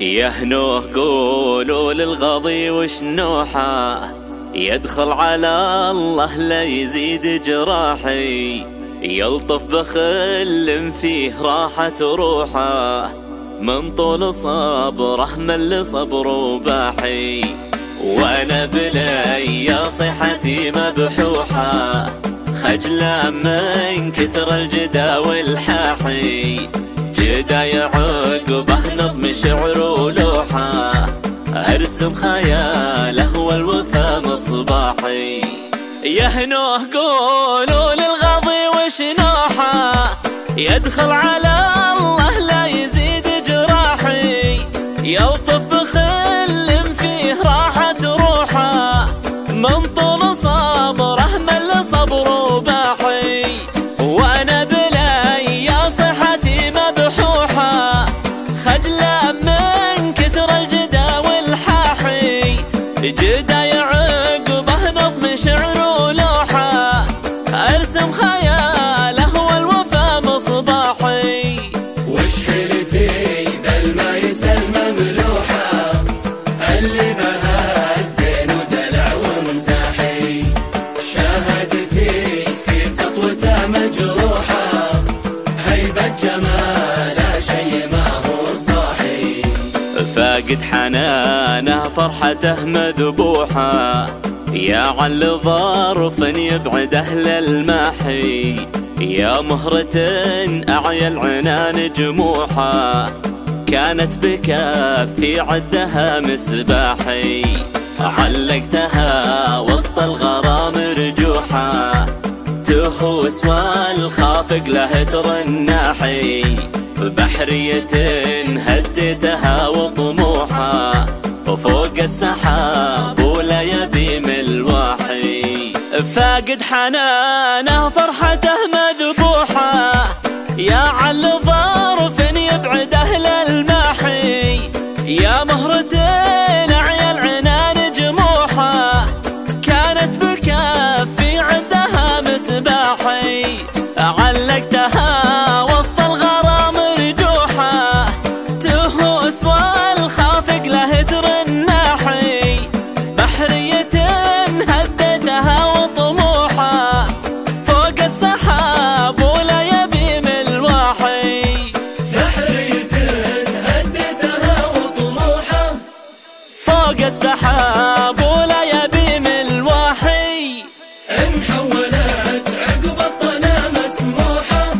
يهنوه قولوا للغضي وشنوحه يدخل على الله لا يزيد جراحي يلطف بخل فيه راحة روحه من طول صبره من صبره باحي. وأنا بلي صحتي مبحوحة خجلة من كثر الجدا والحاحي. جدا يعقبه نظم شعر ولوحة. أرسم خياله والوفا مصباحي. يهنوه قولوا للغضي وشنوحه يدخل على الله لا يزيد جراحي. يلطف بخل فيه راحة روحة. من طول Et Dieu فاقد حنانه فرحته مذبوحة يا عل ظرف يبعد أهل المحي يا مهرة أعيا العنان جموحة. كانت بكافي عدها مسباحي. علقتها وسط الغرام رجوحة. تهوس والخافق له ترناحي. بحرية هديتها وطموحها وفوق السحاب ولا يبي من الواحي فاقد حنانه فرحته مذبوحة. يا عل ظرف يبعد أهل الماحي. يا مهرة أعيا العنان جموحة. كانت بكافي عندها مسباحي. علقتها فوق السحاب ولا يبي من الواحي انحولت عقب الطنا مسموحة.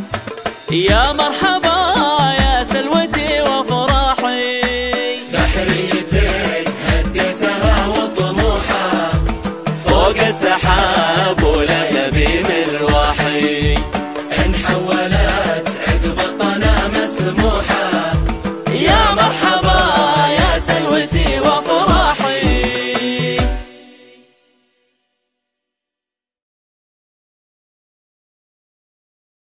يا مرحبا يا سلوتي وفراحي بحرية هدتها وطموحة. فوق السحاب ولا يبي من